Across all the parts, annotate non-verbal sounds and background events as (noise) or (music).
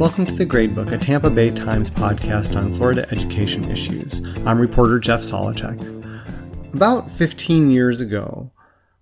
Welcome to The Gradebook, a Tampa Bay Times podcast on Florida education issues. I'm reporter Jeff Solochek. About 15 years ago,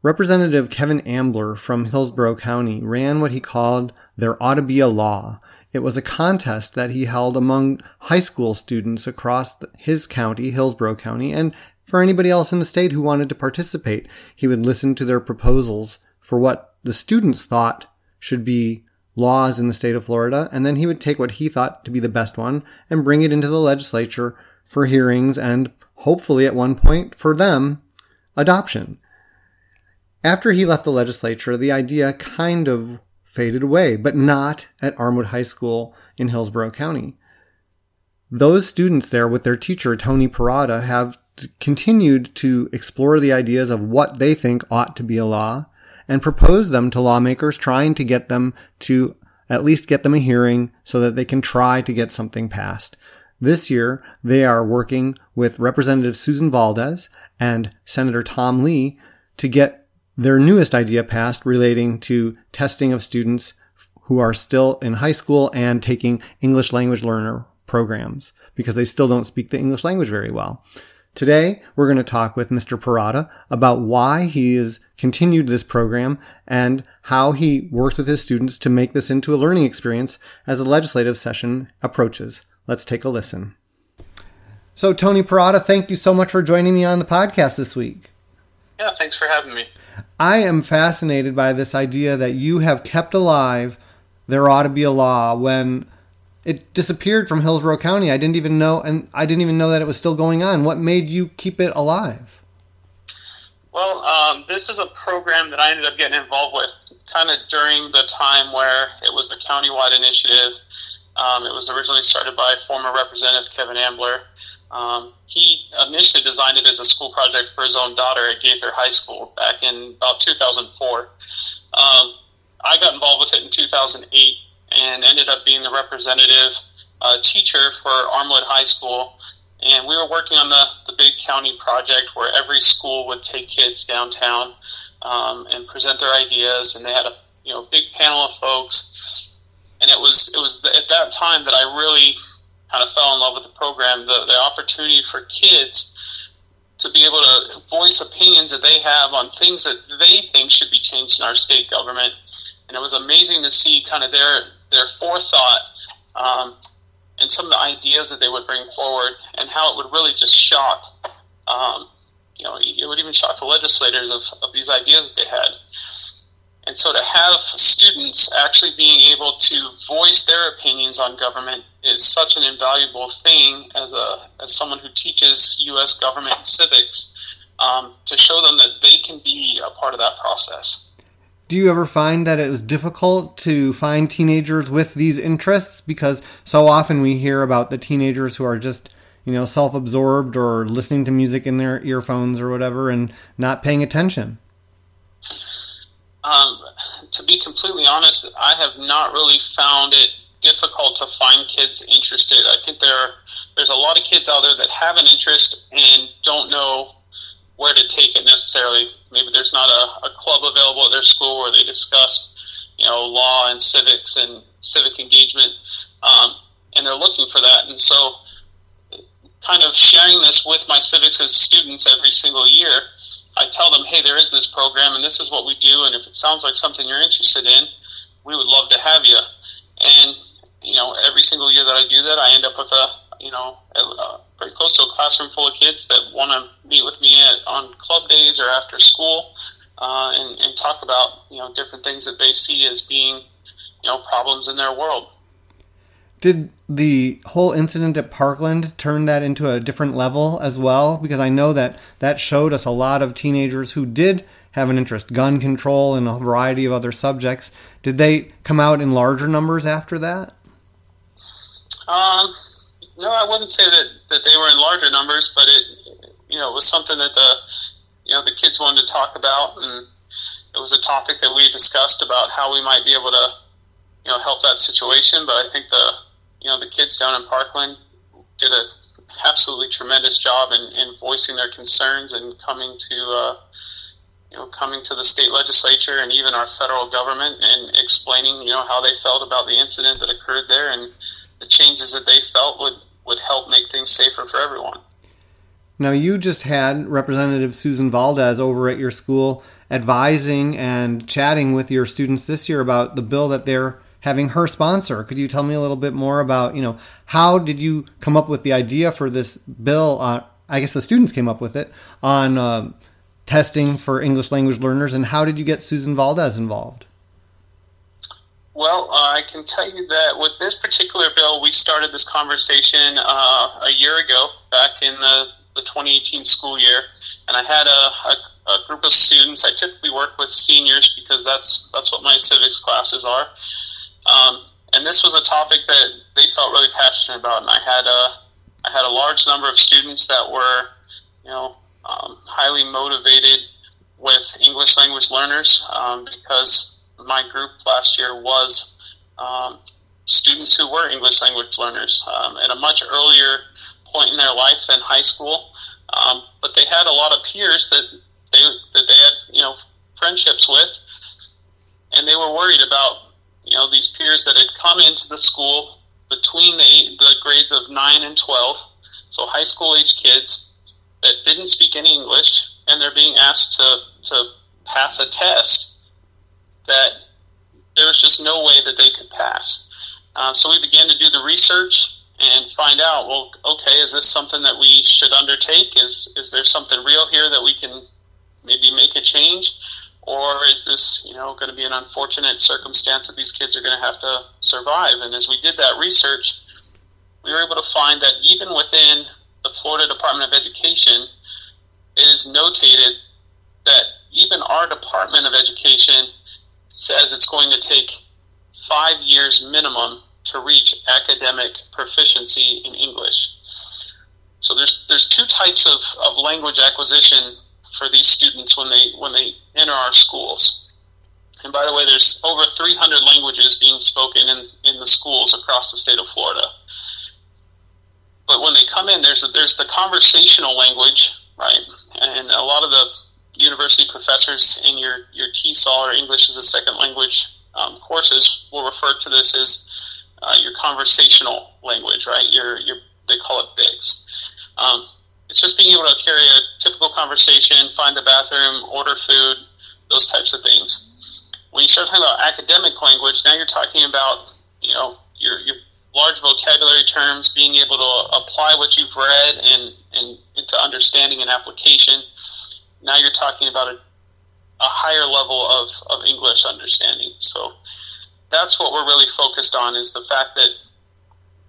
Representative Kevin Ambler from Hillsborough County ran what he called There Ought to Be a Law. It was a contest that he held among high school students across his county, Hillsborough County, and for anybody else in the state who wanted to participate. He would listen to their proposals for what the students thought should be laws in the state of Florida, and then he would take what he thought to be the best one and bring it into the legislature for hearings and hopefully at one point for them adoption. After he left the legislature, the idea kind of faded away, but not at Armwood High School in Hillsborough County. Those students there with their teacher, Tony Parada, have continued to explore the ideas of what they think ought to be a law and propose them to lawmakers, trying to get them to at least get them a hearing so that they can try to get something passed. This year, they are working with Representative Susan Valdez and Senator Tom Lee to get their newest idea passed relating to testing of students who are still in high school and taking English language learner programs because they still don't speak the English language very well. Today, we're going to talk with Mr. Parada about why he has continued this program and how he works with his students to make this into a learning experience as a legislative session approaches. Let's take a listen. So, Tony Parada, thank you so much for joining me on the podcast this week. Yeah, thanks for having me. I am fascinated by this idea that you have kept alive there ought to be a law when it disappeared from Hillsborough County. I didn't even know, and I didn't even know that it was still going on. What made you keep it alive? Well, um, this is a program that I ended up getting involved with kind of during the time where it was a countywide initiative. Um, it was originally started by former Representative Kevin Ambler. Um, he initially designed it as a school project for his own daughter at Gaither High School back in about 2004. Um, I got involved with it in 2008 and ended up being the representative uh, teacher for Armwood High School. And we were working on the, the big county project where every school would take kids downtown um, and present their ideas. And they had a you know big panel of folks. And it was it was at that time that I really kind of fell in love with the program. The, the opportunity for kids to be able to voice opinions that they have on things that they think should be changed in our state government. And it was amazing to see kind of their their forethought um, and some of the ideas that they would bring forward, and how it would really just shock. Um, you know, it would even shock the legislators of, of these ideas that they had. And so to have students actually being able to voice their opinions on government is such an invaluable thing as a as someone who teaches U.S. government civics um, to show them that they can be a part of that process. Do you ever find that it was difficult to find teenagers with these interests? Because so often we hear about the teenagers who are just, you know, self absorbed or listening to music in their earphones or whatever and not paying attention. Um, to be completely honest, I have not really found it difficult to find kids interested. I think there there's a lot of kids out there that have an interest and don't know where to take it necessarily. Maybe there's not a, a club available at their school where they discuss, you know, law and civics and civic engagement, um, and they're looking for that. And so, kind of sharing this with my civics as students every single year, I tell them, hey, there is this program, and this is what we do, and if it sounds like something you're interested in, we would love to have you. And you know, every single year that I do that, I end up with a you know, uh, pretty close to a classroom full of kids that want to meet with me at, on club days or after school uh, and, and talk about, you know, different things that they see as being, you know, problems in their world. Did the whole incident at Parkland turn that into a different level as well? Because I know that that showed us a lot of teenagers who did have an interest, gun control and a variety of other subjects. Did they come out in larger numbers after that? Um, no, I wouldn't say that, that they were in larger numbers, but it you know it was something that the you know the kids wanted to talk about, and it was a topic that we discussed about how we might be able to, you know, help that situation. But I think the, you know, the kids down in Parkland did a absolutely tremendous job in, in voicing their concerns and coming to, uh, you know, coming to the state legislature and even our federal government and explaining, you know, how they felt about the incident that occurred there and the changes that they felt would, would help make things safer for everyone. Now, you just had Representative Susan Valdez over at your school advising and chatting with your students this year about the bill that they're having her sponsor. Could you tell me a little bit more about, you know, how did you come up with the idea for this bill? Uh, I guess the students came up with it on um, testing for English language learners, and how did you get Susan Valdez involved? Well, uh, I can tell you that with this particular bill, we started this conversation uh, a year ago, back in the, the 2018 school year, and I had a, a a group of students. I typically work with seniors because that's that's what my civics classes are. Um, and this was a topic that they felt really passionate about, and I had a I had a large number of students that were, you know, um, highly motivated with English language learners um, because my group last year was um, students who were English language learners um, at a much earlier point in their life than high school. Um, but they had a lot of peers that they that they had you know friendships with, and they were worried about you know these peers that had come into the school between the the grades of nine and twelve, so high school age kids that didn't speak any English, and they're being asked to to pass a test that there was just no way that they could pass. Um, so we began to do the research and find out well okay is this something that we should undertake is is there something real here that we can maybe make a change, or is this you know going to be an unfortunate circumstance that these kids are going to have to survive? And as we did that research, we were able to find that even within the Florida Department of Education, it is notated that even our Department of Education says it's going to take five years minimum to reach academic proficiency in English. So there's there's two types of, of language acquisition for these students when they when they enter our schools. And by the way, there's over 300 languages being spoken in, in the schools across the state of Florida. But when they come in, there's a, there's the conversational language, right? And a lot of the university professors in your your TESOL or English as a second language um, courses will refer to this as uh, your conversational language, right? Your your they call it BICS. Um, it's just being able to carry a typical conversation, find the bathroom, order food, those types of things. When you start talking about academic language, now you're talking about you know your your large vocabulary terms, being able to apply what you've read and, and into understanding and application. Now you're talking about a, a higher level of, of English understanding. So that's what we're really focused on is the fact that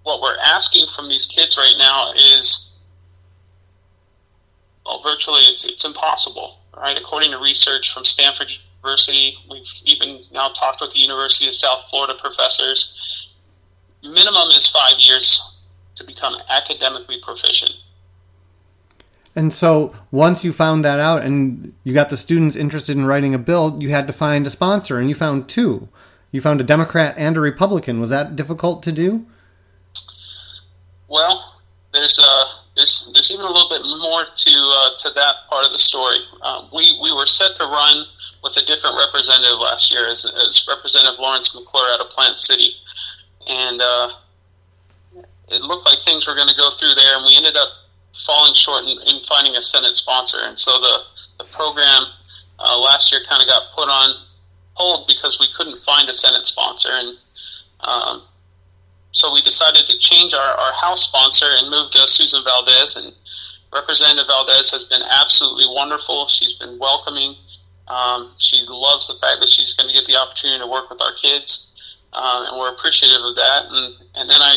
what we're asking from these kids right now is well, virtually it's, it's impossible, right? According to research from Stanford University, we've even now talked with the University of South Florida professors. Minimum is five years to become academically proficient. And so once you found that out and you got the students interested in writing a bill, you had to find a sponsor, and you found two. You found a Democrat and a Republican. Was that difficult to do? Well, there's a there's even a little bit more to uh, to that part of the story. Uh, we we were set to run with a different representative last year, as, as Representative Lawrence McClure out of Plant City, and uh, it looked like things were going to go through there, and we ended up falling short in, in finding a Senate sponsor, and so the the program uh, last year kind of got put on hold because we couldn't find a Senate sponsor, and um, so we decided to change our, our house sponsor and move to Susan Valdez. And Representative Valdez has been absolutely wonderful. She's been welcoming. Um, she loves the fact that she's going to get the opportunity to work with our kids, um, and we're appreciative of that. And, and then I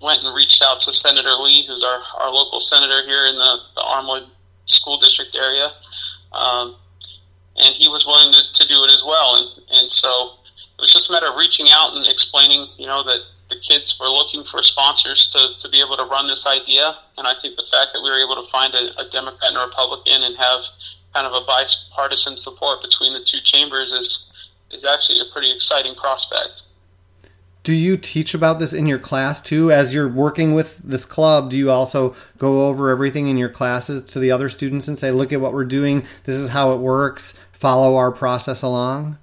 went and reached out to Senator Lee, who's our, our local senator here in the, the Armwood School District area. Um, and he was willing to, to do it as well. And, and so it was just a matter of reaching out and explaining, you know, that the kids were looking for sponsors to, to be able to run this idea. And I think the fact that we were able to find a, a Democrat and a Republican and have kind of a bipartisan support between the two chambers is is actually a pretty exciting prospect. Do you teach about this in your class too? As you're working with this club, do you also go over everything in your classes to the other students and say, look at what we're doing, this is how it works, follow our process along?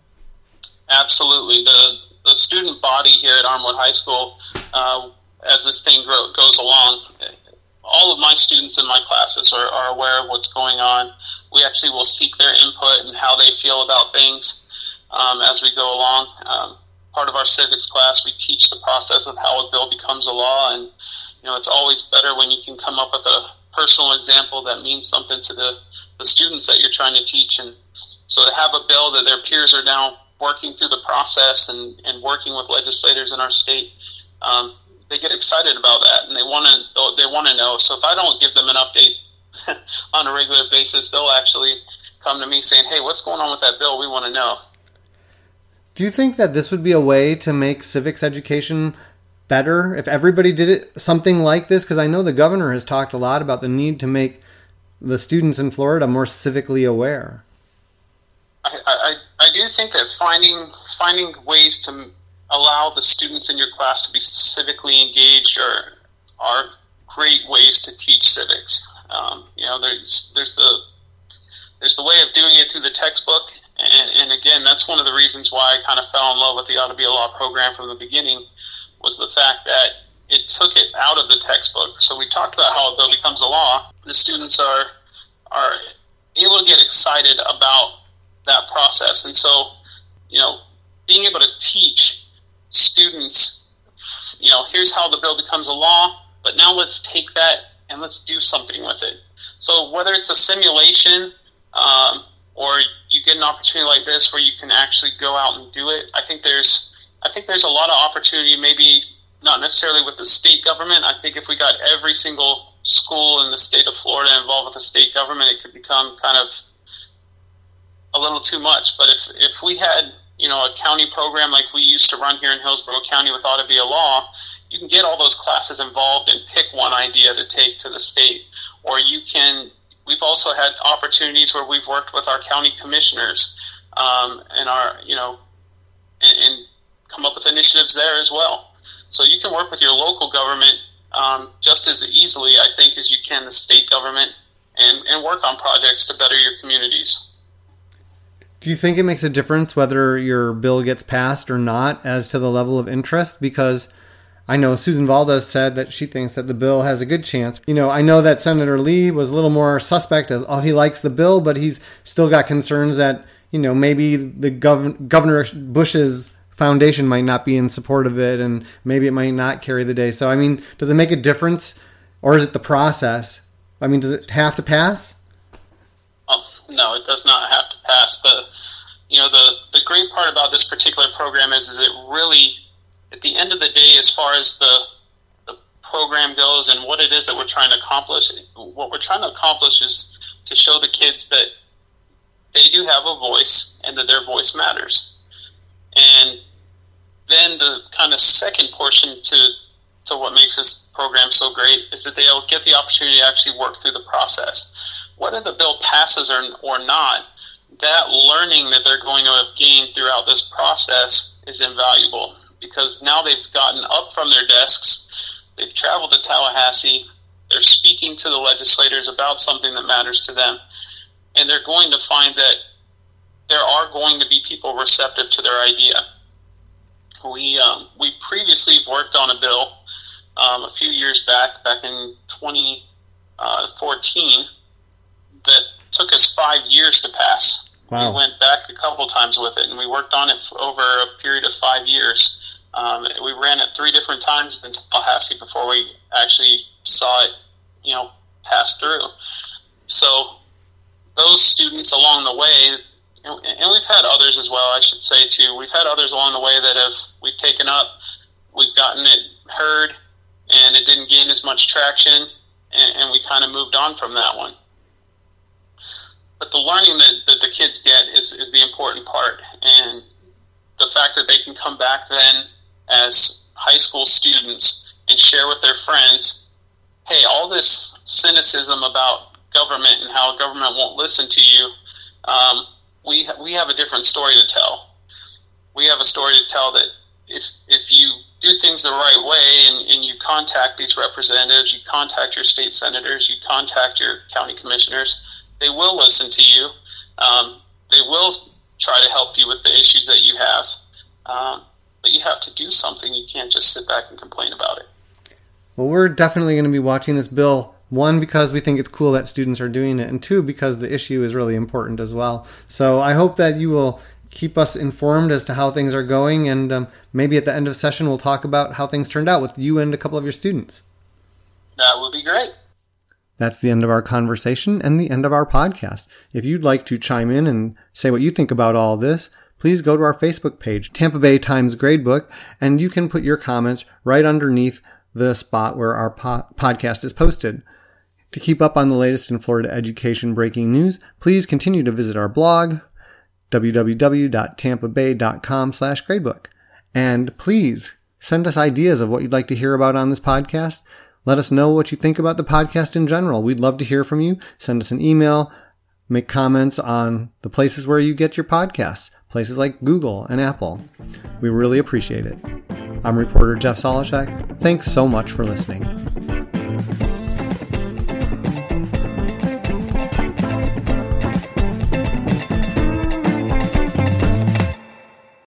Absolutely. The, the student body here at Armwood High School, uh, as this thing grow, goes along, all of my students in my classes are, are aware of what's going on. We actually will seek their input and how they feel about things um, as we go along. Um, part of our civics class, we teach the process of how a bill becomes a law, and you know it's always better when you can come up with a personal example that means something to the, the students that you're trying to teach. And so to have a bill that their peers are now working through the process and, and working with legislators in our state, um, they get excited about that and they want to they want to know. So if I don't give them an update (laughs) on a regular basis, they'll actually come to me saying, "Hey, what's going on with that bill? We want to know." Do you think that this would be a way to make civics education better if everybody did it something like this? Because I know the governor has talked a lot about the need to make the students in Florida more civically aware. I, I, I do think that finding finding ways to allow the students in your class to be civically engaged are are great ways to teach civics. Um, you know, there's there's the there's the way of doing it through the textbook, and, and again, that's one of the reasons why I kind of fell in love with the Ought to Be a Law program from the beginning was the fact that it took it out of the textbook. So we talked about how a bill becomes a law. The students are are able to get excited about that process, and so you know, being able to teach students, you know, here's how the bill becomes a law, but now let's take that and let's do something with it. So whether it's a simulation um, or you get an opportunity like this where you can actually go out and do it, I think there's I think there's a lot of opportunity. Maybe not necessarily with the state government. I think if we got every single school in the state of Florida involved with the state government, it could become kind of a little too much. But if if we had you know a county program like we used to run here in Hillsborough County with ought to be a law, you can get all those classes involved and pick one idea to take to the state, or you can. We've also had opportunities where we've worked with our county commissioners um, and our you know and, and come up with initiatives there as well. So you can work with your local government um, just as easily, I think, as you can the state government and, and work on projects to better your communities. Do you think it makes a difference whether your bill gets passed or not as to the level of interest? Because I know Susan Valdez said that she thinks that the bill has a good chance. You know, I know that Senator Lee was a little more suspect as oh he likes the bill, but he's still got concerns that you know maybe the gov- Governor Bush's foundation might not be in support of it and maybe it might not carry the day. So, I mean, does it make a difference or is it the process? I mean, does it have to pass? Oh, no, it does not have to pass. The you know the the great part about this particular program is is it really at the end of the day as far as the the program goes and what it is that we're trying to accomplish what we're trying to accomplish is to show the kids that they do have a voice and that their voice matters and then the kind of second portion to to what makes this program so great is that they'll get the opportunity to actually work through the process. Whether the bill passes or, or not, that learning that they're going to have gained throughout this process is invaluable because now they've gotten up from their desks, they've traveled to Tallahassee, they're speaking to the legislators about something that matters to them, and they're going to find that there are going to be people receptive to their idea. We um, we previously worked on a bill um, a few years back, back in 2014, uh, that took us five years to pass. Wow. We went back a couple times with it, and we worked on it for over a period of five years. Um, we ran it three different times in Tallahassee before we actually saw it, you know, pass through. So those students along the way and we've had others as well. I should say too. We've had others along the way that have we've taken up, we've gotten it heard, and it didn't gain as much traction, and, and we kind of moved on from that one. But the learning that, that the kids get is, is the important part, and the fact that they can come back then as high school students and share with their friends, hey, all this cynicism about government and how government won't listen to you um, – we we have a different story to tell. We have a story to tell that if if you do things the right way and, and you contact these representatives, you contact your state senators, you contact your county commissioners, they will listen to you. Um, they will try to help you with the issues that you have. Um, but you have to do something. You can't just sit back and complain about it. Well, we're definitely going to be watching this bill. One, because we think it's cool that students are doing it, and two, because the issue is really important as well. So I hope that you will keep us informed as to how things are going, and um, maybe at the end of session we'll talk about how things turned out with you and a couple of your students. That would be great. That's the end of our conversation and the end of our podcast. If you'd like to chime in and say what you think about all this, please go to our Facebook page, Tampa Bay Times Gradebook, and you can put your comments right underneath the spot where our po- podcast is posted. To keep up on the latest in Florida education breaking news, please continue to visit our blog, www.tampabay.com slash gradebook. And please send us ideas of what you'd like to hear about on this podcast. Let us know what you think about the podcast in general. We'd love to hear from you. Send us an email, make comments on the places where you get your podcasts, places like Google and Apple. We really appreciate it. I'm reporter Jeff Solochek. Thanks so much for listening.